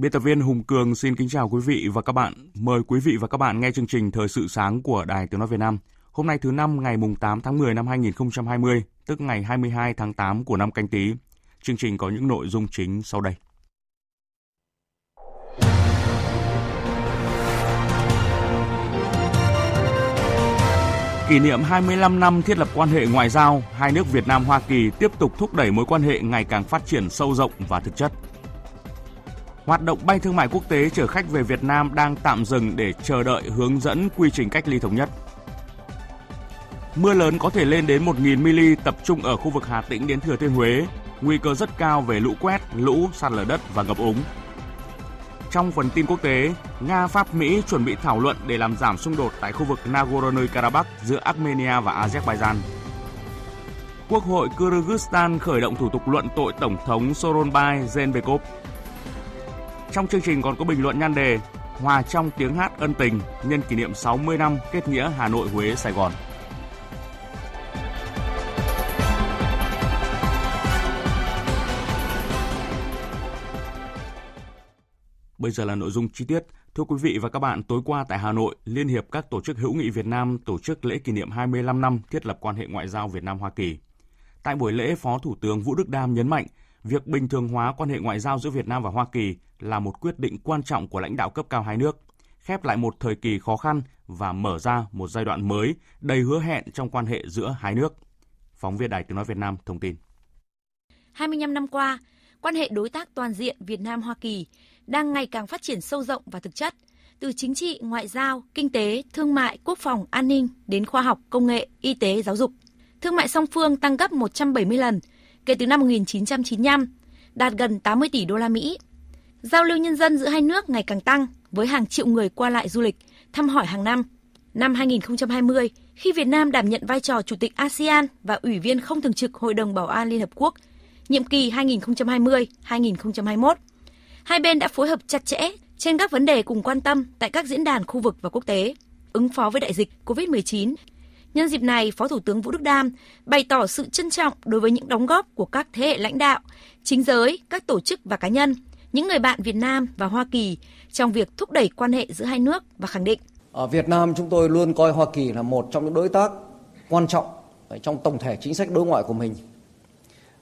Biên tập viên Hùng Cường xin kính chào quý vị và các bạn. Mời quý vị và các bạn nghe chương trình Thời sự sáng của Đài Tiếng Nói Việt Nam. Hôm nay thứ năm ngày 8 tháng 10 năm 2020, tức ngày 22 tháng 8 của năm canh tí. Chương trình có những nội dung chính sau đây. Kỷ niệm 25 năm thiết lập quan hệ ngoại giao, hai nước Việt Nam Hoa Kỳ tiếp tục thúc đẩy mối quan hệ ngày càng phát triển sâu rộng và thực chất. Hoạt động bay thương mại quốc tế chở khách về Việt Nam đang tạm dừng để chờ đợi hướng dẫn quy trình cách ly thống nhất. Mưa lớn có thể lên đến 1.000 mm tập trung ở khu vực Hà Tĩnh đến Thừa Thiên Huế, nguy cơ rất cao về lũ quét, lũ, sạt lở đất và ngập úng. Trong phần tin quốc tế, Nga Pháp Mỹ chuẩn bị thảo luận để làm giảm xung đột tại khu vực Nagorno-Karabakh giữa Armenia và Azerbaijan. Quốc hội Kyrgyzstan khởi động thủ tục luận tội Tổng thống Soronbay Zenbekov. Trong chương trình còn có bình luận nhan đề Hòa trong tiếng hát ân tình nhân kỷ niệm 60 năm kết nghĩa Hà Nội Huế Sài Gòn. Bây giờ là nội dung chi tiết. Thưa quý vị và các bạn, tối qua tại Hà Nội, Liên hiệp các tổ chức hữu nghị Việt Nam tổ chức lễ kỷ niệm 25 năm thiết lập quan hệ ngoại giao Việt Nam Hoa Kỳ. Tại buổi lễ, Phó Thủ tướng Vũ Đức Đam nhấn mạnh, việc bình thường hóa quan hệ ngoại giao giữa Việt Nam và Hoa Kỳ là một quyết định quan trọng của lãnh đạo cấp cao hai nước, khép lại một thời kỳ khó khăn và mở ra một giai đoạn mới đầy hứa hẹn trong quan hệ giữa hai nước. Phóng viên Đài Tiếng Nói Việt Nam thông tin. 25 năm qua, quan hệ đối tác toàn diện Việt Nam-Hoa Kỳ đang ngày càng phát triển sâu rộng và thực chất, từ chính trị, ngoại giao, kinh tế, thương mại, quốc phòng, an ninh đến khoa học, công nghệ, y tế, giáo dục. Thương mại song phương tăng gấp 170 lần kể từ năm 1995, đạt gần 80 tỷ đô la Mỹ. Giao lưu nhân dân giữa hai nước ngày càng tăng với hàng triệu người qua lại du lịch, thăm hỏi hàng năm. Năm 2020, khi Việt Nam đảm nhận vai trò Chủ tịch ASEAN và Ủy viên không thường trực Hội đồng Bảo an Liên Hợp Quốc, nhiệm kỳ 2020-2021, hai bên đã phối hợp chặt chẽ trên các vấn đề cùng quan tâm tại các diễn đàn khu vực và quốc tế, ứng phó với đại dịch COVID-19. Nhân dịp này, Phó Thủ tướng Vũ Đức Đam bày tỏ sự trân trọng đối với những đóng góp của các thế hệ lãnh đạo, chính giới, các tổ chức và cá nhân, những người bạn Việt Nam và Hoa Kỳ trong việc thúc đẩy quan hệ giữa hai nước và khẳng định. Ở Việt Nam chúng tôi luôn coi Hoa Kỳ là một trong những đối tác quan trọng trong tổng thể chính sách đối ngoại của mình.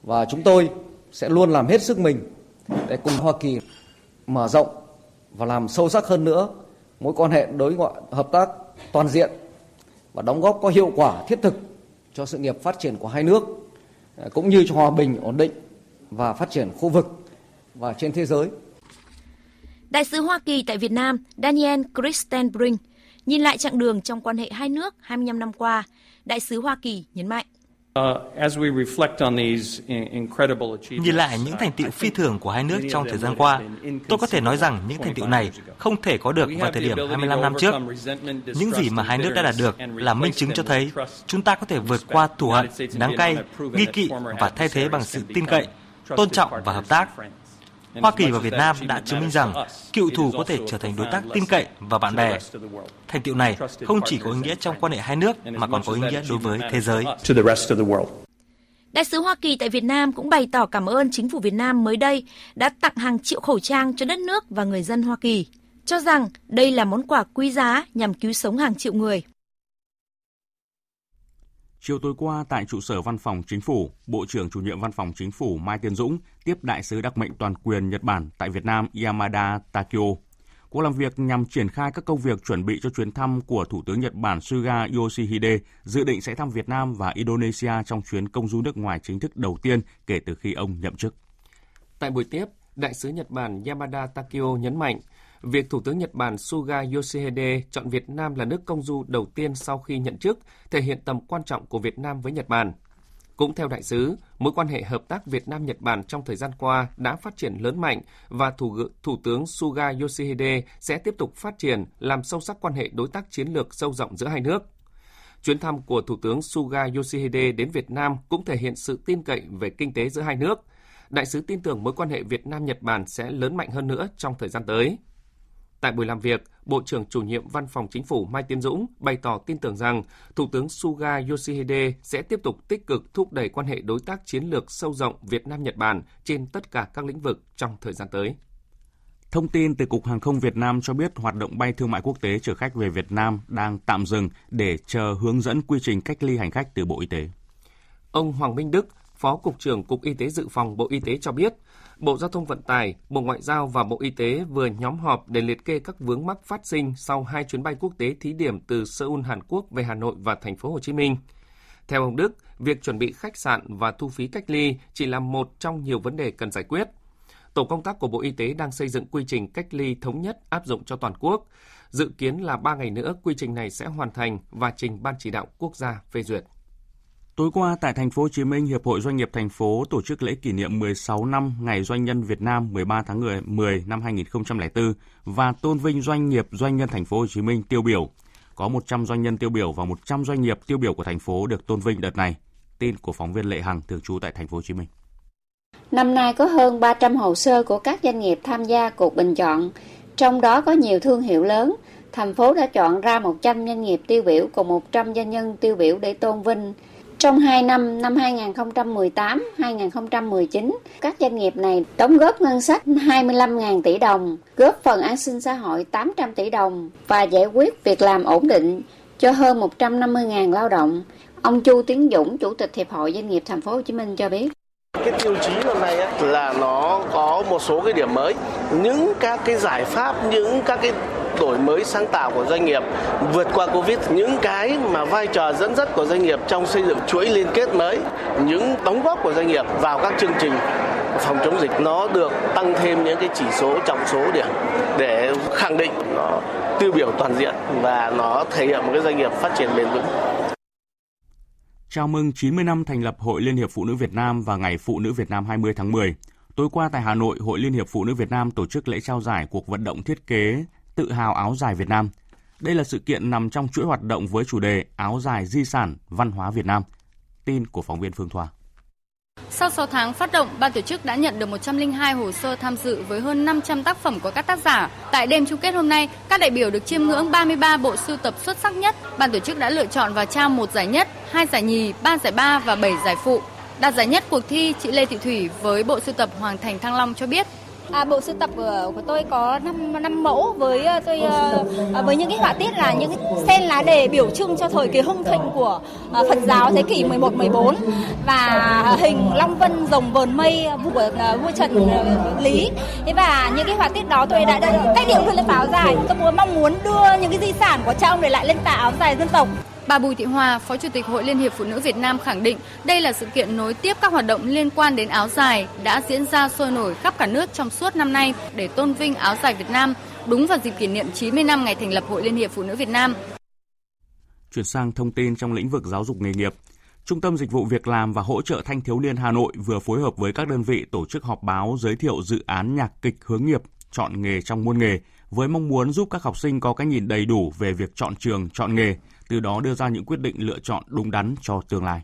Và chúng tôi sẽ luôn làm hết sức mình để cùng Hoa Kỳ mở rộng và làm sâu sắc hơn nữa mối quan hệ đối ngoại hợp tác toàn diện và đóng góp có hiệu quả thiết thực cho sự nghiệp phát triển của hai nước à, cũng như cho hòa bình ổn định và phát triển khu vực và trên thế giới. Đại sứ Hoa Kỳ tại Việt Nam Daniel Christenbrink nhìn lại chặng đường trong quan hệ hai nước 25 năm qua, đại sứ Hoa Kỳ nhấn mạnh. Nhìn lại những thành tiệu phi thường của hai nước trong thời gian qua, tôi có thể nói rằng những thành tiệu này không thể có được vào thời điểm 25 năm trước. Những gì mà hai nước đã đạt được là minh chứng cho thấy chúng ta có thể vượt qua thù hận, đáng cay, nghi kỵ và thay thế bằng sự tin cậy, tôn trọng và hợp tác. Hoa Kỳ và Việt Nam đã chứng minh rằng cựu thù có thể trở thành đối tác tin cậy và bạn bè. Thành tiệu này không chỉ có ý nghĩa trong quan hệ hai nước mà còn có ý nghĩa đối với thế giới. Đại sứ Hoa Kỳ tại Việt Nam cũng bày tỏ cảm ơn chính phủ Việt Nam mới đây đã tặng hàng triệu khẩu trang cho đất nước và người dân Hoa Kỳ, cho rằng đây là món quà quý giá nhằm cứu sống hàng triệu người. Chiều tối qua tại trụ sở Văn phòng Chính phủ, Bộ trưởng chủ nhiệm Văn phòng Chính phủ Mai Tiến Dũng tiếp đại sứ đặc mệnh toàn quyền Nhật Bản tại Việt Nam Yamada Takio. Cuộc làm việc nhằm triển khai các công việc chuẩn bị cho chuyến thăm của Thủ tướng Nhật Bản Suga Yoshihide dự định sẽ thăm Việt Nam và Indonesia trong chuyến công du nước ngoài chính thức đầu tiên kể từ khi ông nhậm chức. Tại buổi tiếp, Đại sứ Nhật Bản Yamada Takio nhấn mạnh, việc Thủ tướng Nhật Bản Suga Yoshihide chọn Việt Nam là nước công du đầu tiên sau khi nhận chức thể hiện tầm quan trọng của Việt Nam với Nhật Bản. Cũng theo đại sứ, mối quan hệ hợp tác Việt Nam Nhật Bản trong thời gian qua đã phát triển lớn mạnh và thủ thủ tướng Suga Yoshihide sẽ tiếp tục phát triển làm sâu sắc quan hệ đối tác chiến lược sâu rộng giữa hai nước. Chuyến thăm của Thủ tướng Suga Yoshihide đến Việt Nam cũng thể hiện sự tin cậy về kinh tế giữa hai nước. Đại sứ tin tưởng mối quan hệ Việt Nam Nhật Bản sẽ lớn mạnh hơn nữa trong thời gian tới. Tại buổi làm việc, Bộ trưởng chủ nhiệm Văn phòng Chính phủ Mai Tiến Dũng bày tỏ tin tưởng rằng Thủ tướng Suga Yoshihide sẽ tiếp tục tích cực thúc đẩy quan hệ đối tác chiến lược sâu rộng Việt Nam-Nhật Bản trên tất cả các lĩnh vực trong thời gian tới. Thông tin từ Cục Hàng không Việt Nam cho biết hoạt động bay thương mại quốc tế chở khách về Việt Nam đang tạm dừng để chờ hướng dẫn quy trình cách ly hành khách từ Bộ Y tế. Ông Hoàng Minh Đức, Phó Cục trưởng Cục Y tế Dự phòng Bộ Y tế cho biết, Bộ Giao thông Vận tải, Bộ Ngoại giao và Bộ Y tế vừa nhóm họp để liệt kê các vướng mắc phát sinh sau hai chuyến bay quốc tế thí điểm từ Seoul, Hàn Quốc về Hà Nội và thành phố Hồ Chí Minh. Theo ông Đức, việc chuẩn bị khách sạn và thu phí cách ly chỉ là một trong nhiều vấn đề cần giải quyết. Tổ công tác của Bộ Y tế đang xây dựng quy trình cách ly thống nhất áp dụng cho toàn quốc. Dự kiến là 3 ngày nữa quy trình này sẽ hoàn thành và trình Ban chỉ đạo quốc gia phê duyệt. Tối qua tại thành phố Hồ Chí Minh, Hiệp hội Doanh nghiệp thành phố tổ chức lễ kỷ niệm 16 năm Ngày Doanh nhân Việt Nam 13 tháng 10, 10 năm 2004 và tôn vinh doanh nghiệp doanh nhân thành phố Hồ Chí Minh tiêu biểu. Có 100 doanh nhân tiêu biểu và 100 doanh nghiệp tiêu biểu của thành phố được tôn vinh đợt này. Tin của phóng viên Lệ Hằng thường trú tại thành phố Hồ Chí Minh. Năm nay có hơn 300 hồ sơ của các doanh nghiệp tham gia cuộc bình chọn, trong đó có nhiều thương hiệu lớn. Thành phố đã chọn ra 100 doanh nghiệp tiêu biểu cùng 100 doanh nhân tiêu biểu để tôn vinh. Trong 2 năm, năm 2018-2019, các doanh nghiệp này đóng góp ngân sách 25.000 tỷ đồng, góp phần an sinh xã hội 800 tỷ đồng và giải quyết việc làm ổn định cho hơn 150.000 lao động. Ông Chu Tiến Dũng, Chủ tịch Hiệp hội Doanh nghiệp Thành phố Hồ Chí Minh cho biết. Cái tiêu chí lần này là nó có một số cái điểm mới, những các cái giải pháp, những các cái đổi mới sáng tạo của doanh nghiệp vượt qua Covid, những cái mà vai trò dẫn dắt của doanh nghiệp trong xây dựng chuỗi liên kết mới, những đóng góp của doanh nghiệp vào các chương trình phòng chống dịch nó được tăng thêm những cái chỉ số trọng số điểm để khẳng định nó tiêu biểu toàn diện và nó thể hiện một cái doanh nghiệp phát triển bền vững. Chào mừng 90 năm thành lập Hội Liên hiệp Phụ nữ Việt Nam và Ngày Phụ nữ Việt Nam 20 tháng 10. Tối qua tại Hà Nội, Hội Liên hiệp Phụ nữ Việt Nam tổ chức lễ trao giải cuộc vận động thiết kế Tự hào áo dài Việt Nam. Đây là sự kiện nằm trong chuỗi hoạt động với chủ đề Áo dài di sản văn hóa Việt Nam. Tin của phóng viên Phương Thoa. Sau 6 tháng phát động, ban tổ chức đã nhận được 102 hồ sơ tham dự với hơn 500 tác phẩm của các tác giả. Tại đêm chung kết hôm nay, các đại biểu được chiêm ngưỡng 33 bộ sưu tập xuất sắc nhất. Ban tổ chức đã lựa chọn và trao một giải nhất, hai giải nhì, ba giải ba và 7 giải phụ. Đạt giải nhất cuộc thi, chị Lê Thị Thủy với bộ sưu tập Hoàng Thành Thăng Long cho biết À, bộ sưu tập của, của tôi có 5, 5 mẫu với ờ, tôi ờ, ờ, với những cái họa tiết là những sen lá đề biểu trưng cho thời kỳ hưng thịnh của Phật giáo thế kỷ 11 14 và hình Long Vân rồng vờn mây của vua Trần Lý. Thế và những cái họa tiết đó tôi đã, đã cách điệu lên áo dài. Tôi muốn mong muốn đưa những cái di sản của cha ông để lại lên tà áo dài dân tộc. Bà Bùi Thị Hòa, Phó Chủ tịch Hội Liên hiệp Phụ nữ Việt Nam khẳng định đây là sự kiện nối tiếp các hoạt động liên quan đến áo dài đã diễn ra sôi nổi khắp cả nước trong suốt năm nay để tôn vinh áo dài Việt Nam đúng vào dịp kỷ niệm 90 năm ngày thành lập Hội Liên hiệp Phụ nữ Việt Nam. Chuyển sang thông tin trong lĩnh vực giáo dục nghề nghiệp. Trung tâm Dịch vụ Việc làm và Hỗ trợ Thanh thiếu niên Hà Nội vừa phối hợp với các đơn vị tổ chức họp báo giới thiệu dự án nhạc kịch hướng nghiệp chọn nghề trong môn nghề với mong muốn giúp các học sinh có cái nhìn đầy đủ về việc chọn trường, chọn nghề, từ đó đưa ra những quyết định lựa chọn đúng đắn cho tương lai.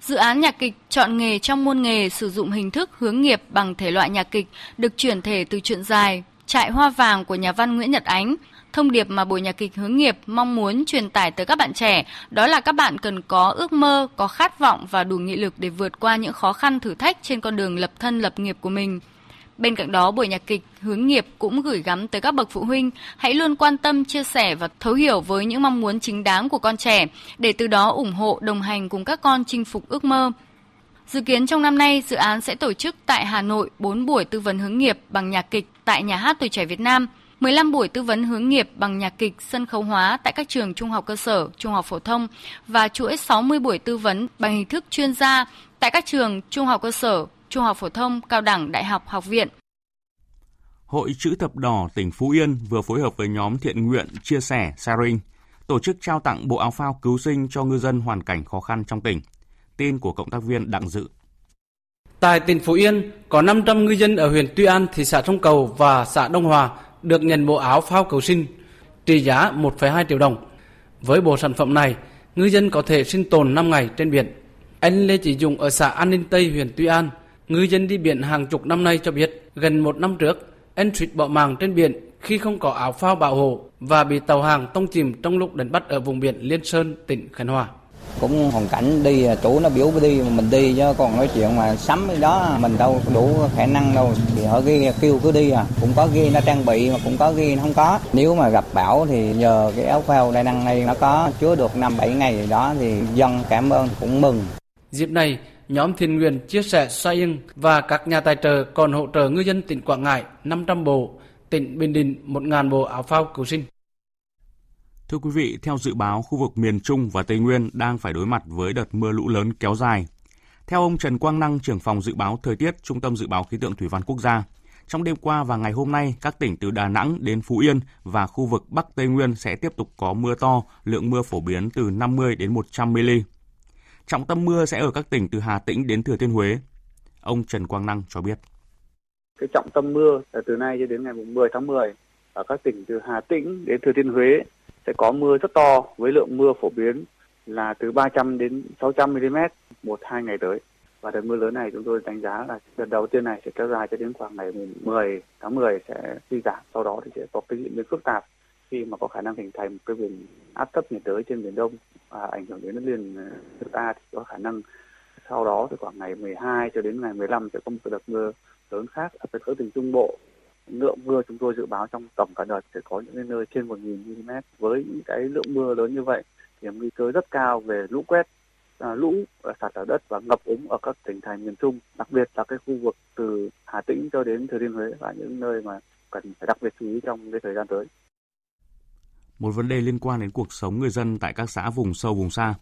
Dự án nhạc kịch chọn nghề trong môn nghề sử dụng hình thức hướng nghiệp bằng thể loại nhạc kịch được chuyển thể từ truyện dài Trại Hoa Vàng của nhà văn Nguyễn Nhật Ánh. Thông điệp mà buổi nhạc kịch hướng nghiệp mong muốn truyền tải tới các bạn trẻ đó là các bạn cần có ước mơ, có khát vọng và đủ nghị lực để vượt qua những khó khăn thử thách trên con đường lập thân lập nghiệp của mình – Bên cạnh đó, buổi nhạc kịch hướng nghiệp cũng gửi gắm tới các bậc phụ huynh hãy luôn quan tâm, chia sẻ và thấu hiểu với những mong muốn chính đáng của con trẻ để từ đó ủng hộ, đồng hành cùng các con chinh phục ước mơ. Dự kiến trong năm nay, dự án sẽ tổ chức tại Hà Nội 4 buổi tư vấn hướng nghiệp bằng nhạc kịch tại Nhà hát Tuổi trẻ Việt Nam, 15 buổi tư vấn hướng nghiệp bằng nhạc kịch sân khấu hóa tại các trường trung học cơ sở, trung học phổ thông và chuỗi 60 buổi tư vấn bằng hình thức chuyên gia tại các trường trung học cơ sở, trung học phổ thông, cao đẳng, đại học, học viện. Hội Chữ Thập Đỏ tỉnh Phú Yên vừa phối hợp với nhóm thiện nguyện Chia sẻ Sharing tổ chức trao tặng bộ áo phao cứu sinh cho ngư dân hoàn cảnh khó khăn trong tỉnh. Tin của cộng tác viên Đặng Dự. Tại tỉnh Phú Yên, có 500 ngư dân ở huyện Tuy An, thị xã Sông Cầu và xã Đông Hòa được nhận bộ áo phao cứu sinh trị giá 1,2 triệu đồng. Với bộ sản phẩm này, ngư dân có thể sinh tồn 5 ngày trên biển. Anh Lê Chỉ Dùng ở xã An Ninh Tây, huyện Tuy An, ngư dân đi biển hàng chục năm nay cho biết, gần một năm trước, anh suýt bỏ mạng trên biển khi không có áo phao bảo hộ và bị tàu hàng tông chìm trong lúc đánh bắt ở vùng biển Liên Sơn, tỉnh Khánh Hòa. Cũng hoàn cảnh đi chủ nó biểu đi mà mình đi chứ còn nói chuyện mà sắm cái đó mình đâu đủ khả năng đâu. Thì họ ghi kêu cứ đi à cũng có ghi nó trang bị mà cũng có ghi nó không có. Nếu mà gặp bão thì nhờ cái áo phao đa năng này nó có chứa được năm bảy ngày gì đó thì dân cảm ơn cũng mừng. Dịp này nhóm thiện nguyện chia sẻ xoay yên và các nhà tài trợ còn hỗ trợ ngư dân tỉnh Quảng Ngãi 500 bộ, tỉnh Bình Định 1.000 bộ áo phao cứu sinh. Thưa quý vị, theo dự báo, khu vực miền Trung và Tây Nguyên đang phải đối mặt với đợt mưa lũ lớn kéo dài. Theo ông Trần Quang Năng, trưởng phòng dự báo thời tiết, Trung tâm Dự báo Khí tượng Thủy văn Quốc gia, trong đêm qua và ngày hôm nay, các tỉnh từ Đà Nẵng đến Phú Yên và khu vực Bắc Tây Nguyên sẽ tiếp tục có mưa to, lượng mưa phổ biến từ 50 đến 100 mm. Trọng tâm mưa sẽ ở các tỉnh từ Hà Tĩnh đến Thừa Thiên Huế. Ông Trần Quang Năng cho biết. Cái trọng tâm mưa từ nay cho đến ngày 10 tháng 10 ở các tỉnh từ Hà Tĩnh đến Thừa Thiên Huế sẽ có mưa rất to với lượng mưa phổ biến là từ 300 đến 600 mm một hai ngày tới. Và đợt mưa lớn này chúng tôi đánh giá là đợt đầu tiên này sẽ kéo dài cho đến khoảng ngày 10 tháng 10 sẽ suy giảm, sau đó thì sẽ có cái diễn biến phức tạp khi mà có khả năng hình thành một cái vùng áp thấp nhiệt đới trên biển Đông và ảnh hưởng đến đất liền à, nước ta thì có khả năng sau đó từ khoảng ngày 12 cho đến ngày 15 sẽ có một đợt mưa lớn khác ở phía tỉnh Trung Bộ lượng mưa chúng tôi dự báo trong tổng cả đợt sẽ có những nơi trên 1.000 mm với những cái lượng mưa lớn như vậy thì nguy cơ rất cao về lũ quét à, lũ à, sạt lở đất và ngập úng ở các tỉnh thành miền Trung đặc biệt là cái khu vực từ Hà Tĩnh cho đến Thừa Thiên Huế và những nơi mà cần phải đặc biệt chú ý trong cái thời gian tới. Một vấn đề liên quan đến cuộc sống người dân tại các xã vùng sâu vùng xa.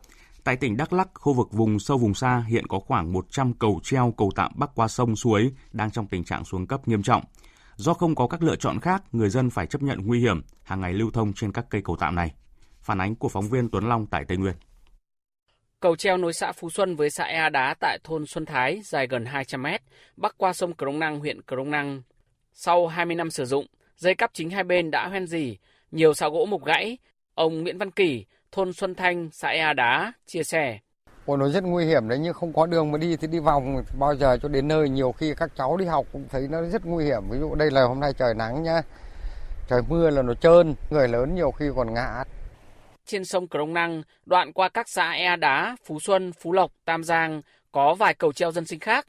Tại tỉnh Đắk Lắk, khu vực vùng sâu vùng xa hiện có khoảng 100 cầu treo, cầu tạm bắc qua sông suối đang trong tình trạng xuống cấp nghiêm trọng. Do không có các lựa chọn khác, người dân phải chấp nhận nguy hiểm hàng ngày lưu thông trên các cây cầu tạm này. Phản ánh của phóng viên Tuấn Long tại Tây Nguyên. Cầu treo nối xã Phú Xuân với xã Ea Đá tại thôn Xuân Thái dài gần 200 mét, bắc qua sông Crong Năng, huyện Crong Năng. Sau 20 năm sử dụng, dây cắp chính hai bên đã hoen dỉ, nhiều xa gỗ mục gãy. Ông Nguyễn Văn Kỳ, thôn Xuân Thanh, xã Ea Đá, chia sẻ. Ôi nó rất nguy hiểm đấy nhưng không có đường mà đi thì đi vòng bao giờ cho đến nơi nhiều khi các cháu đi học cũng thấy nó rất nguy hiểm ví dụ đây là hôm nay trời nắng nhá trời mưa là nó trơn người lớn nhiều khi còn ngã trên sông Crong Năng đoạn qua các xã E Đá Phú Xuân Phú Lộc Tam Giang có vài cầu treo dân sinh khác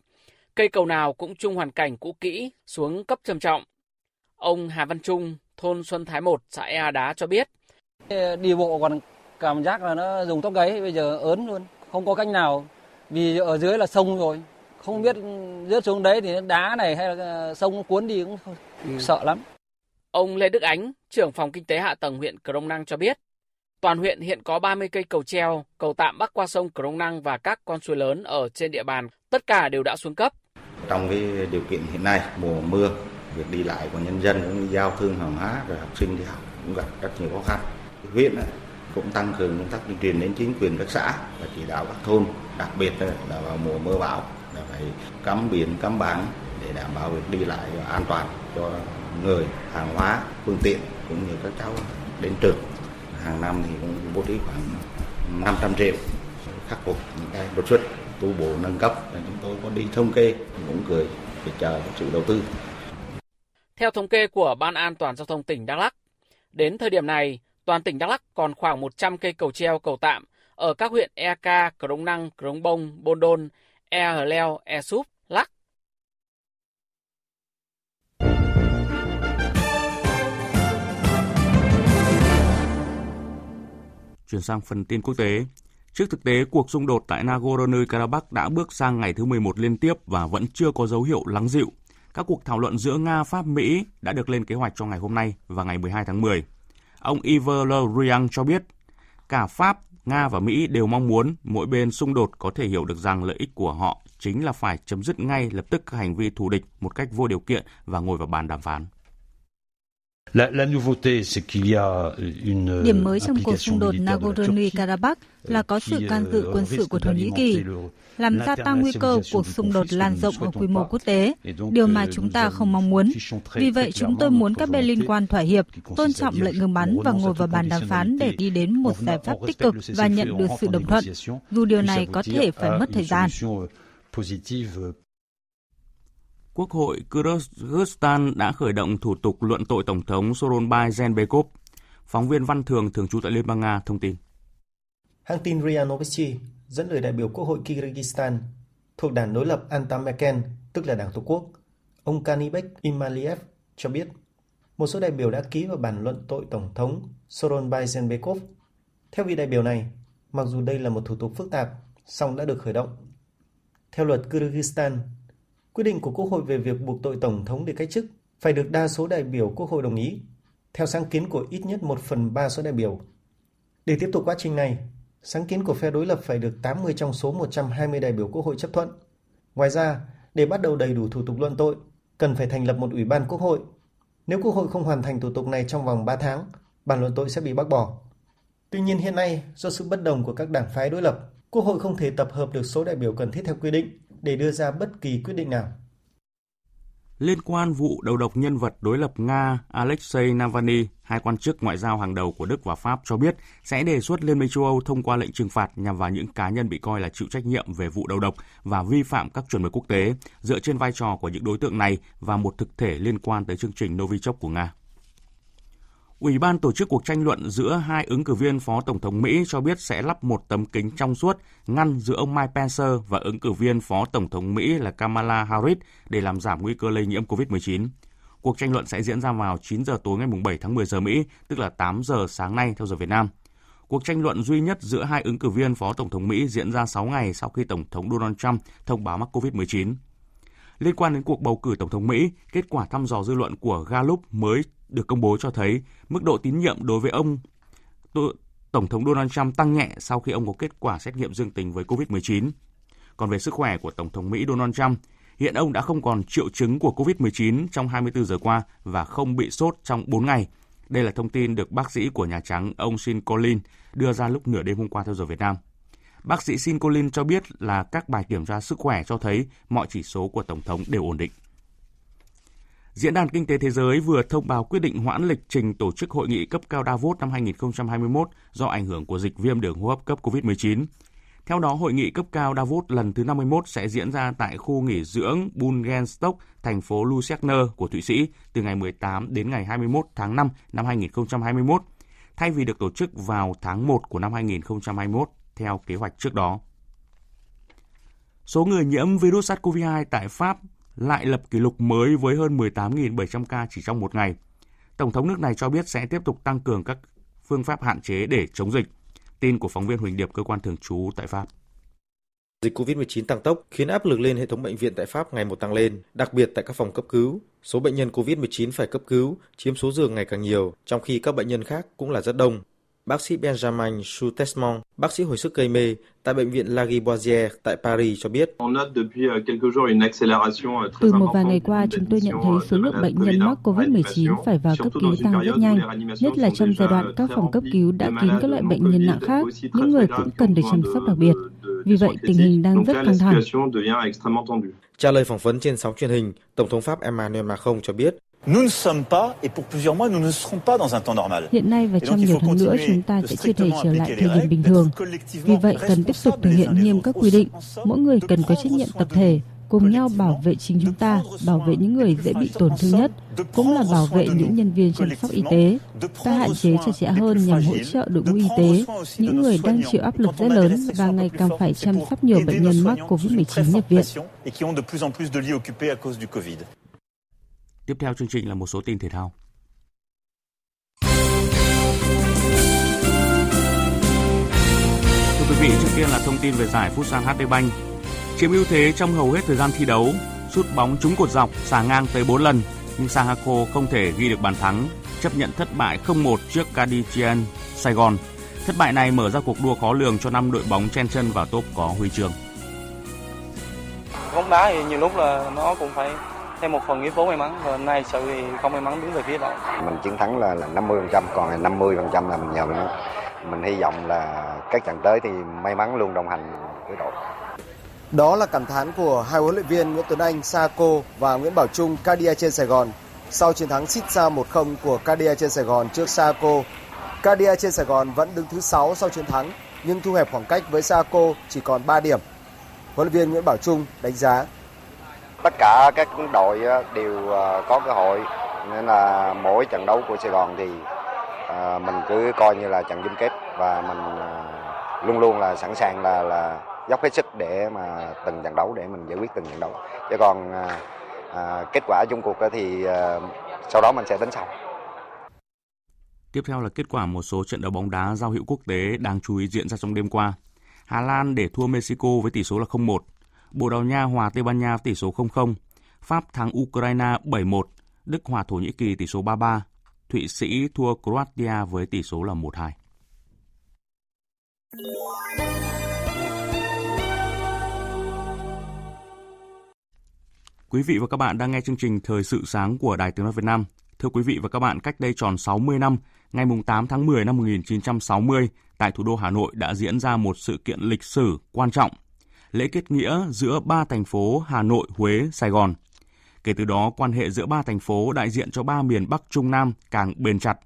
cây cầu nào cũng chung hoàn cảnh cũ kỹ xuống cấp trầm trọng ông Hà Văn Trung thôn Xuân Thái 1 xã E Đá cho biết đi bộ còn cảm giác là nó dùng tóc gáy bây giờ ớn luôn không có cách nào vì ở dưới là sông rồi không biết rớt xuống đấy thì đá này hay là sông cuốn đi cũng ừ. sợ lắm. Ông Lê Đức Ánh, trưởng phòng kinh tế hạ tầng huyện Crong Năng cho biết, toàn huyện hiện có 30 cây cầu treo, cầu tạm bắc qua sông Crong Năng và các con suối lớn ở trên địa bàn, tất cả đều đã xuống cấp. Trong cái điều kiện hiện nay, mùa mưa, việc đi lại của nhân dân cũng như giao thương hàng hóa rồi học sinh đi học cũng gặp rất nhiều khó khăn. Huyện cũng tăng cường công tác tuyên truyền đến chính quyền các xã và chỉ đạo các thôn, đặc biệt là vào mùa mưa bão là phải cắm biển, cắm bảng để đảm bảo việc đi lại an toàn cho người, hàng hóa, phương tiện cũng như các cháu đến trường. Hàng năm thì cũng bố trí khoảng 500 triệu khắc phục những cái đột xuất tu bổ nâng cấp chúng tôi có đi thống kê cũng cười để chờ sự đầu tư. Theo thống kê của Ban An toàn giao thông tỉnh Đắk Lắk, đến thời điểm này, toàn tỉnh Đắk Lắk còn khoảng 100 cây cầu treo cầu tạm ở các huyện Eka, Crong Năng, Crong Bông, Bôn Đôn, E Hờ Leo, E Súp, Lắc. Chuyển sang phần tin quốc tế. Trước thực tế, cuộc xung đột tại Nagorno-Karabakh đã bước sang ngày thứ 11 liên tiếp và vẫn chưa có dấu hiệu lắng dịu. Các cuộc thảo luận giữa Nga, Pháp, Mỹ đã được lên kế hoạch cho ngày hôm nay và ngày 12 tháng 10. Ông Yves Le Drian cho biết, cả Pháp, Nga và Mỹ đều mong muốn mỗi bên xung đột có thể hiểu được rằng lợi ích của họ chính là phải chấm dứt ngay lập tức các hành vi thù địch một cách vô điều kiện và ngồi vào bàn đàm phán. Điểm mới trong cuộc xung đột Nagorno-Karabakh là có sự can dự quân sự của Thổ Nhĩ Kỳ, làm gia tăng nguy cơ cuộc xung đột lan rộng ở quy mô quốc tế, điều mà chúng ta không mong muốn. Vì vậy, chúng tôi muốn các bên liên quan thỏa hiệp, tôn trọng lệnh ngừng bắn và ngồi vào bàn đàm phán để đi đến một giải pháp tích cực và nhận được sự đồng thuận, dù điều này có thể phải mất thời gian. Quốc hội Kyrgyzstan đã khởi động thủ tục luận tội Tổng thống Soronbay Zenbekov. Phóng viên Văn Thường thường trú tại Liên bang Nga thông tin. Hãng tin RIA Novosti dẫn lời đại biểu Quốc hội Kyrgyzstan thuộc đảng đối lập Antamerken, tức là Đảng Tổ quốc, ông Kanibek Imaliev cho biết một số đại biểu đã ký vào bản luận tội Tổng thống Soronbay Zenbekov. Theo vị đại biểu này, mặc dù đây là một thủ tục phức tạp, song đã được khởi động. Theo luật Kyrgyzstan, Quyết định của Quốc hội về việc buộc tội Tổng thống để cách chức phải được đa số đại biểu Quốc hội đồng ý, theo sáng kiến của ít nhất 1 phần 3 số đại biểu. Để tiếp tục quá trình này, sáng kiến của phe đối lập phải được 80 trong số 120 đại biểu Quốc hội chấp thuận. Ngoài ra, để bắt đầu đầy đủ thủ tục luận tội, cần phải thành lập một ủy ban Quốc hội. Nếu Quốc hội không hoàn thành thủ tục này trong vòng 3 tháng, bản luận tội sẽ bị bác bỏ. Tuy nhiên hiện nay, do sự bất đồng của các đảng phái đối lập, Quốc hội không thể tập hợp được số đại biểu cần thiết theo quy định để đưa ra bất kỳ quyết định nào. Liên quan vụ đầu độc nhân vật đối lập Nga Alexei Navalny, hai quan chức ngoại giao hàng đầu của Đức và Pháp cho biết sẽ đề xuất Liên minh châu Âu thông qua lệnh trừng phạt nhằm vào những cá nhân bị coi là chịu trách nhiệm về vụ đầu độc và vi phạm các chuẩn mực quốc tế dựa trên vai trò của những đối tượng này và một thực thể liên quan tới chương trình Novichok của Nga. Ủy ban tổ chức cuộc tranh luận giữa hai ứng cử viên phó tổng thống Mỹ cho biết sẽ lắp một tấm kính trong suốt ngăn giữa ông Mike Pence và ứng cử viên phó tổng thống Mỹ là Kamala Harris để làm giảm nguy cơ lây nhiễm COVID-19. Cuộc tranh luận sẽ diễn ra vào 9 giờ tối ngày 7 tháng 10 giờ Mỹ, tức là 8 giờ sáng nay theo giờ Việt Nam. Cuộc tranh luận duy nhất giữa hai ứng cử viên phó tổng thống Mỹ diễn ra 6 ngày sau khi tổng thống Donald Trump thông báo mắc COVID-19. Liên quan đến cuộc bầu cử tổng thống Mỹ, kết quả thăm dò dư luận của Gallup mới được công bố cho thấy mức độ tín nhiệm đối với ông Tổng thống Donald Trump tăng nhẹ sau khi ông có kết quả xét nghiệm dương tính với COVID-19. Còn về sức khỏe của Tổng thống Mỹ Donald Trump, hiện ông đã không còn triệu chứng của COVID-19 trong 24 giờ qua và không bị sốt trong 4 ngày. Đây là thông tin được bác sĩ của Nhà Trắng ông Sean Collins đưa ra lúc nửa đêm hôm qua theo giờ Việt Nam. Bác sĩ Sean Collins cho biết là các bài kiểm tra sức khỏe cho thấy mọi chỉ số của Tổng thống đều ổn định. Diễn đàn Kinh tế Thế giới vừa thông báo quyết định hoãn lịch trình tổ chức hội nghị cấp cao Davos năm 2021 do ảnh hưởng của dịch viêm đường hô hấp cấp COVID-19. Theo đó, hội nghị cấp cao Davos lần thứ 51 sẽ diễn ra tại khu nghỉ dưỡng Bungenstock, thành phố Lucerne của Thụy Sĩ từ ngày 18 đến ngày 21 tháng 5 năm 2021, thay vì được tổ chức vào tháng 1 của năm 2021 theo kế hoạch trước đó. Số người nhiễm virus SARS-CoV-2 tại Pháp lại lập kỷ lục mới với hơn 18.700 ca chỉ trong một ngày. Tổng thống nước này cho biết sẽ tiếp tục tăng cường các phương pháp hạn chế để chống dịch. Tin của phóng viên Huỳnh Điệp, cơ quan thường trú tại Pháp. Dịch COVID-19 tăng tốc khiến áp lực lên hệ thống bệnh viện tại Pháp ngày một tăng lên, đặc biệt tại các phòng cấp cứu. Số bệnh nhân COVID-19 phải cấp cứu chiếm số giường ngày càng nhiều, trong khi các bệnh nhân khác cũng là rất đông. Bác sĩ Benjamin Soutesmont, bác sĩ hồi sức gây mê tại bệnh viện Lariboisière tại Paris cho biết. Từ một vài ngày qua, chúng tôi nhận thấy số lượng bệnh nhân mắc COVID-19 phải vào cấp cứu tăng rất nhanh, nhất là trong giai đoạn các phòng cấp cứu đã kín các loại bệnh nhân nặng khác, những người cũng cần được chăm sóc đặc biệt. Vì vậy, tình hình đang rất căng thẳng. Trả lời phỏng vấn trên sóng truyền hình, Tổng thống Pháp Emmanuel Macron cho biết Nous ne sommes pas, et pour plusieurs mois, nous ne serons pas dans un temps normal. Hiện nay và trong nhiều tháng nữa, chúng ta sẽ chưa thể trở lại thời điểm bình thường. Vì vậy, cần tiếp tục thực hiện nghiêm các quy định. Mỗi người cần có trách nhiệm tập thể, cùng nhau bảo vệ chính chúng ta, bảo vệ những người dễ bị tổn thương nhất, cũng là bảo vệ những nhân viên chăm sóc y tế. Ta hạn chế chặt chẽ hơn nhằm hỗ trợ đội ngũ y tế, những người đang chịu áp lực rất lớn và ngày càng phải chăm sóc nhiều bệnh nhân mắc COVID-19 nhập viện. Tiếp theo chương trình là một số tin thể thao. Thưa quý vị, trước tiên là thông tin về giải Futsal HD Bank. Chiếm ưu thế trong hầu hết thời gian thi đấu, sút bóng trúng cột dọc, xả ngang tới 4 lần, nhưng Sahako không thể ghi được bàn thắng, chấp nhận thất bại 0-1 trước Cadichian Sài Gòn. Thất bại này mở ra cuộc đua khó lường cho năm đội bóng chen chân vào top có huy chương. Bóng đá thì nhiều lúc là nó cũng phải thêm một phần yếu tố may mắn và hôm nay sự thì không may mắn đứng về phía đội. Mình chiến thắng là là 50% còn là 50% là mình nhờ mắn. Mình hy vọng là các trận tới thì may mắn luôn đồng hành với đội. Đó là cảm thán của hai huấn luyện viên Nguyễn Tuấn Anh Saco và Nguyễn Bảo Trung Cadia trên Sài Gòn sau chiến thắng xít xa 1-0 của Cadia trên Sài Gòn trước Saco. Cadia trên Sài Gòn vẫn đứng thứ 6 sau chiến thắng nhưng thu hẹp khoảng cách với Saco chỉ còn 3 điểm. Huấn luyện viên Nguyễn Bảo Trung đánh giá tất cả các đội đều à, có cơ hội nên là mỗi trận đấu của Sài Gòn thì à, mình cứ coi như là trận chung kết và mình à, luôn luôn là sẵn sàng là là dốc hết sức để mà từng trận đấu để mình giải quyết từng trận đấu chứ còn à, kết quả chung cuộc thì à, sau đó mình sẽ tính sau Tiếp theo là kết quả một số trận đấu bóng đá giao hữu quốc tế đáng chú ý diễn ra trong đêm qua. Hà Lan để thua Mexico với tỷ số là 0-1. Bồ Đào Nha hòa Tây Ban Nha tỷ số 0-0. Pháp thắng Ukraine 7-1. Đức hòa Thổ Nhĩ Kỳ tỷ số 3-3. Thụy Sĩ thua Croatia với tỷ số là 1-2. Quý vị và các bạn đang nghe chương trình Thời sự sáng của Đài Tiếng nói Việt Nam. Thưa quý vị và các bạn, cách đây tròn 60 năm, ngày 8 tháng 10 năm 1960, tại thủ đô Hà Nội đã diễn ra một sự kiện lịch sử quan trọng, lễ kết nghĩa giữa ba thành phố Hà Nội, Huế, Sài Gòn. Kể từ đó, quan hệ giữa ba thành phố đại diện cho ba miền Bắc Trung Nam càng bền chặt.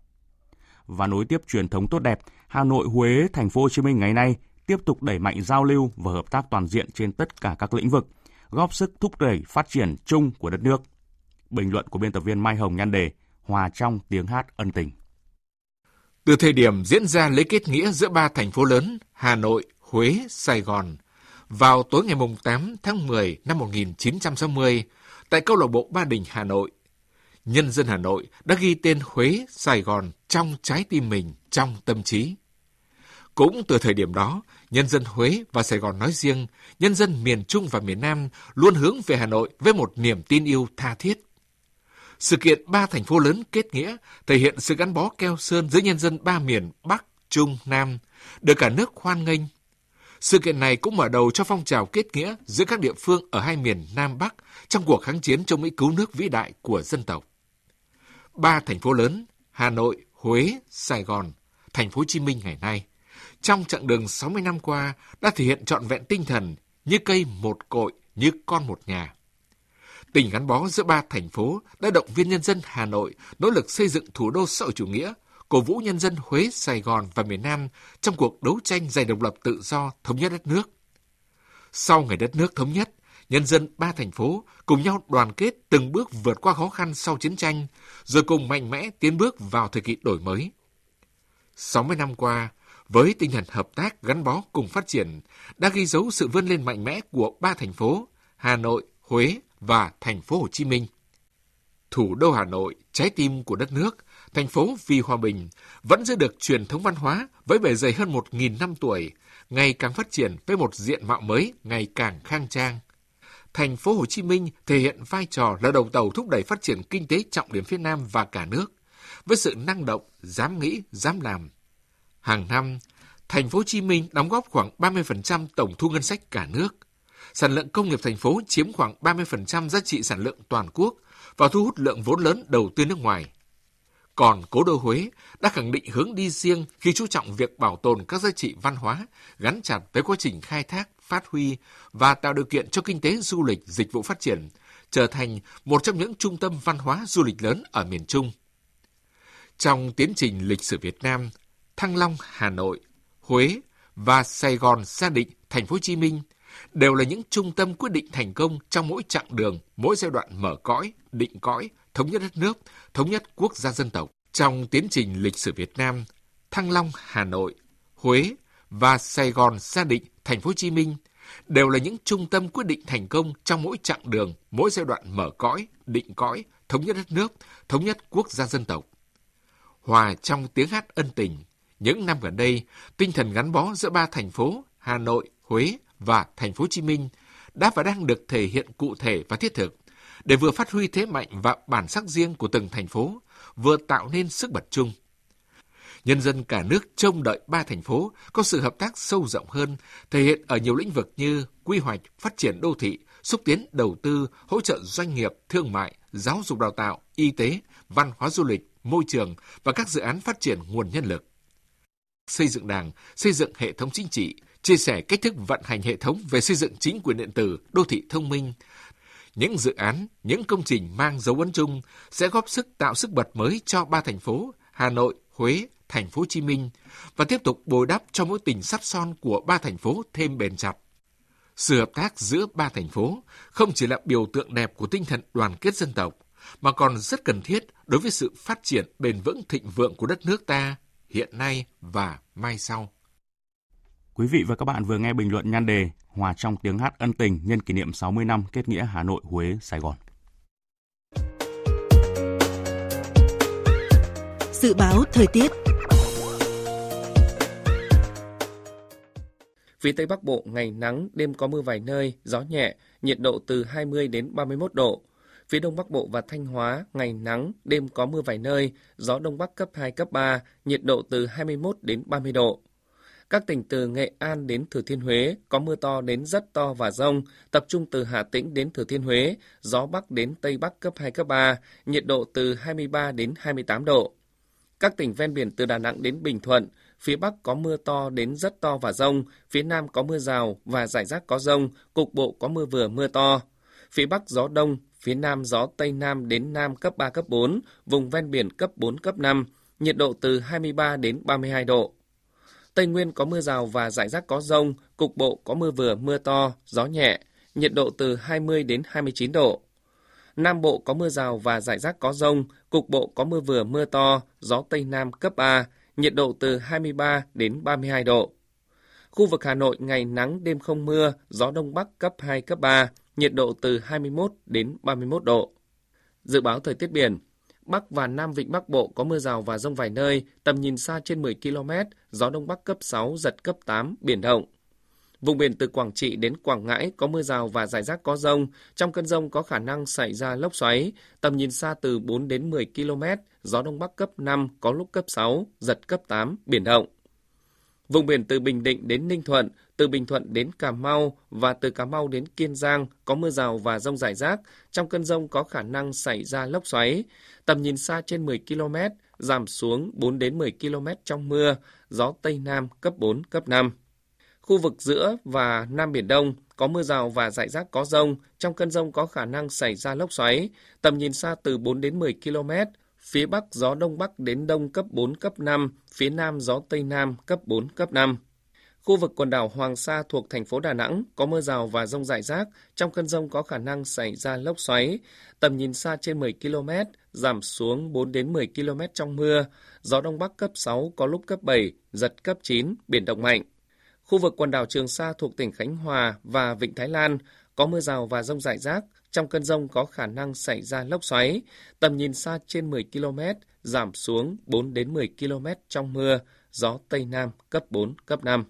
Và nối tiếp truyền thống tốt đẹp, Hà Nội, Huế, Thành phố Hồ Chí Minh ngày nay tiếp tục đẩy mạnh giao lưu và hợp tác toàn diện trên tất cả các lĩnh vực – góp sức thúc đẩy phát triển chung của đất nước. Bình luận của biên tập viên Mai Hồng nhan đề Hòa trong tiếng hát ân tình. Từ thời điểm diễn ra lễ kết nghĩa giữa ba thành phố lớn Hà Nội, Huế, Sài Gòn, vào tối ngày 8 tháng 10 năm 1960 tại câu lạc bộ Ba Đình, Hà Nội, nhân dân Hà Nội đã ghi tên Huế, Sài Gòn trong trái tim mình, trong tâm trí. Cũng từ thời điểm đó, nhân dân Huế và Sài Gòn nói riêng, nhân dân miền Trung và miền Nam luôn hướng về Hà Nội với một niềm tin yêu tha thiết. Sự kiện ba thành phố lớn kết nghĩa thể hiện sự gắn bó keo sơn giữa nhân dân ba miền Bắc, Trung, Nam, được cả nước hoan nghênh. Sự kiện này cũng mở đầu cho phong trào kết nghĩa giữa các địa phương ở hai miền Nam Bắc trong cuộc kháng chiến chống Mỹ cứu nước vĩ đại của dân tộc. Ba thành phố lớn Hà Nội, Huế, Sài Gòn, thành phố Hồ Chí Minh ngày nay trong chặng đường 60 năm qua đã thể hiện trọn vẹn tinh thần như cây một cội, như con một nhà. Tình gắn bó giữa ba thành phố đã động viên nhân dân Hà Nội nỗ lực xây dựng thủ đô xã hội chủ nghĩa, cổ vũ nhân dân Huế, Sài Gòn và miền Nam trong cuộc đấu tranh giành độc lập tự do, thống nhất đất nước. Sau ngày đất nước thống nhất, nhân dân ba thành phố cùng nhau đoàn kết từng bước vượt qua khó khăn sau chiến tranh, rồi cùng mạnh mẽ tiến bước vào thời kỳ đổi mới. 60 năm qua, với tinh thần hợp tác gắn bó cùng phát triển đã ghi dấu sự vươn lên mạnh mẽ của ba thành phố Hà Nội, Huế và thành phố Hồ Chí Minh. Thủ đô Hà Nội, trái tim của đất nước, thành phố vì hòa bình vẫn giữ được truyền thống văn hóa với bề dày hơn 1.000 năm tuổi, ngày càng phát triển với một diện mạo mới ngày càng khang trang. Thành phố Hồ Chí Minh thể hiện vai trò là đầu tàu thúc đẩy phát triển kinh tế trọng điểm phía Nam và cả nước, với sự năng động, dám nghĩ, dám làm, Hàng năm, thành phố Hồ Chí Minh đóng góp khoảng 30% tổng thu ngân sách cả nước. Sản lượng công nghiệp thành phố chiếm khoảng 30% giá trị sản lượng toàn quốc và thu hút lượng vốn lớn đầu tư nước ngoài. Còn cố đô Huế đã khẳng định hướng đi riêng khi chú trọng việc bảo tồn các giá trị văn hóa gắn chặt với quá trình khai thác, phát huy và tạo điều kiện cho kinh tế du lịch dịch vụ phát triển, trở thành một trong những trung tâm văn hóa du lịch lớn ở miền Trung. Trong tiến trình lịch sử Việt Nam, Thăng Long, Hà Nội, Huế và Sài Gòn xác định thành phố Hồ Chí Minh đều là những trung tâm quyết định thành công trong mỗi chặng đường, mỗi giai đoạn mở cõi, định cõi, thống nhất đất nước, thống nhất quốc gia dân tộc. Trong tiến trình lịch sử Việt Nam, Thăng Long, Hà Nội, Huế và Sài Gòn xác định thành phố Hồ Chí Minh đều là những trung tâm quyết định thành công trong mỗi chặng đường, mỗi giai đoạn mở cõi, định cõi, thống nhất đất nước, thống nhất quốc gia dân tộc. Hòa trong tiếng hát ân tình, những năm gần đây, tinh thần gắn bó giữa ba thành phố Hà Nội, Huế và Thành phố Hồ Chí Minh đã và đang được thể hiện cụ thể và thiết thực để vừa phát huy thế mạnh và bản sắc riêng của từng thành phố, vừa tạo nên sức bật chung. Nhân dân cả nước trông đợi ba thành phố có sự hợp tác sâu rộng hơn, thể hiện ở nhiều lĩnh vực như quy hoạch, phát triển đô thị, xúc tiến đầu tư, hỗ trợ doanh nghiệp, thương mại, giáo dục đào tạo, y tế, văn hóa du lịch, môi trường và các dự án phát triển nguồn nhân lực. Xây dựng đảng, xây dựng hệ thống chính trị, chia sẻ cách thức vận hành hệ thống về xây dựng chính quyền điện tử, đô thị thông minh. Những dự án, những công trình mang dấu ấn chung sẽ góp sức tạo sức bật mới cho ba thành phố Hà Nội, Huế, Thành phố Hồ Chí Minh và tiếp tục bồi đắp cho mối tình sắt son của ba thành phố thêm bền chặt. Sự hợp tác giữa ba thành phố không chỉ là biểu tượng đẹp của tinh thần đoàn kết dân tộc, mà còn rất cần thiết đối với sự phát triển bền vững thịnh vượng của đất nước ta hiện nay và mai sau. Quý vị và các bạn vừa nghe bình luận nhan đề Hòa trong tiếng hát ân tình nhân kỷ niệm 60 năm kết nghĩa Hà Nội, Huế, Sài Gòn. Dự báo thời tiết Phía Tây Bắc Bộ ngày nắng, đêm có mưa vài nơi, gió nhẹ, nhiệt độ từ 20 đến 31 độ. Phía Đông Bắc Bộ và Thanh Hóa, ngày nắng, đêm có mưa vài nơi, gió Đông Bắc cấp 2, cấp 3, nhiệt độ từ 21 đến 30 độ. Các tỉnh từ Nghệ An đến Thừa Thiên Huế có mưa to đến rất to và rông, tập trung từ Hà Tĩnh đến Thừa Thiên Huế, gió Bắc đến Tây Bắc cấp 2, cấp 3, nhiệt độ từ 23 đến 28 độ. Các tỉnh ven biển từ Đà Nẵng đến Bình Thuận, phía Bắc có mưa to đến rất to và rông, phía Nam có mưa rào và rải rác có rông, cục bộ có mưa vừa mưa to. Phía Bắc gió đông, phía Nam gió Tây Nam đến Nam cấp 3, cấp 4, vùng ven biển cấp 4, cấp 5, nhiệt độ từ 23 đến 32 độ. Tây Nguyên có mưa rào và rải rác có rông, cục bộ có mưa vừa mưa to, gió nhẹ, nhiệt độ từ 20 đến 29 độ. Nam Bộ có mưa rào và rải rác có rông, cục bộ có mưa vừa mưa to, gió Tây Nam cấp 3, nhiệt độ từ 23 đến 32 độ. Khu vực Hà Nội ngày nắng đêm không mưa, gió Đông Bắc cấp 2, cấp 3, nhiệt độ từ 21 đến 31 độ. Dự báo thời tiết biển, Bắc và Nam Vịnh Bắc Bộ có mưa rào và rông vài nơi, tầm nhìn xa trên 10 km, gió Đông Bắc cấp 6, giật cấp 8, biển động. Vùng biển từ Quảng Trị đến Quảng Ngãi có mưa rào và rải rác có rông. Trong cơn rông có khả năng xảy ra lốc xoáy. Tầm nhìn xa từ 4 đến 10 km, gió Đông Bắc cấp 5, có lúc cấp 6, giật cấp 8, biển động. Vùng biển từ Bình Định đến Ninh Thuận, từ Bình Thuận đến Cà Mau và từ Cà Mau đến Kiên Giang có mưa rào và rông rải rác. Trong cơn rông có khả năng xảy ra lốc xoáy. Tầm nhìn xa trên 10 km, giảm xuống 4 đến 10 km trong mưa, gió Tây Nam cấp 4, cấp 5. Khu vực giữa và Nam Biển Đông có mưa rào và rải rác có rông. Trong cơn rông có khả năng xảy ra lốc xoáy. Tầm nhìn xa từ 4 đến 10 km. Phía Bắc gió Đông Bắc đến Đông cấp 4, cấp 5. Phía Nam gió Tây Nam cấp 4, cấp 5. Khu vực quần đảo Hoàng Sa thuộc thành phố Đà Nẵng có mưa rào và rông rải rác. Trong cơn rông có khả năng xảy ra lốc xoáy. Tầm nhìn xa trên 10 km, giảm xuống 4 đến 10 km trong mưa. Gió Đông Bắc cấp 6, có lúc cấp 7, giật cấp 9, biển động mạnh. Khu vực quần đảo Trường Sa thuộc tỉnh Khánh Hòa và Vịnh Thái Lan có mưa rào và rông rải rác. Trong cơn rông có khả năng xảy ra lốc xoáy. Tầm nhìn xa trên 10 km, giảm xuống 4 đến 10 km trong mưa. Gió Tây Nam cấp 4, cấp 5.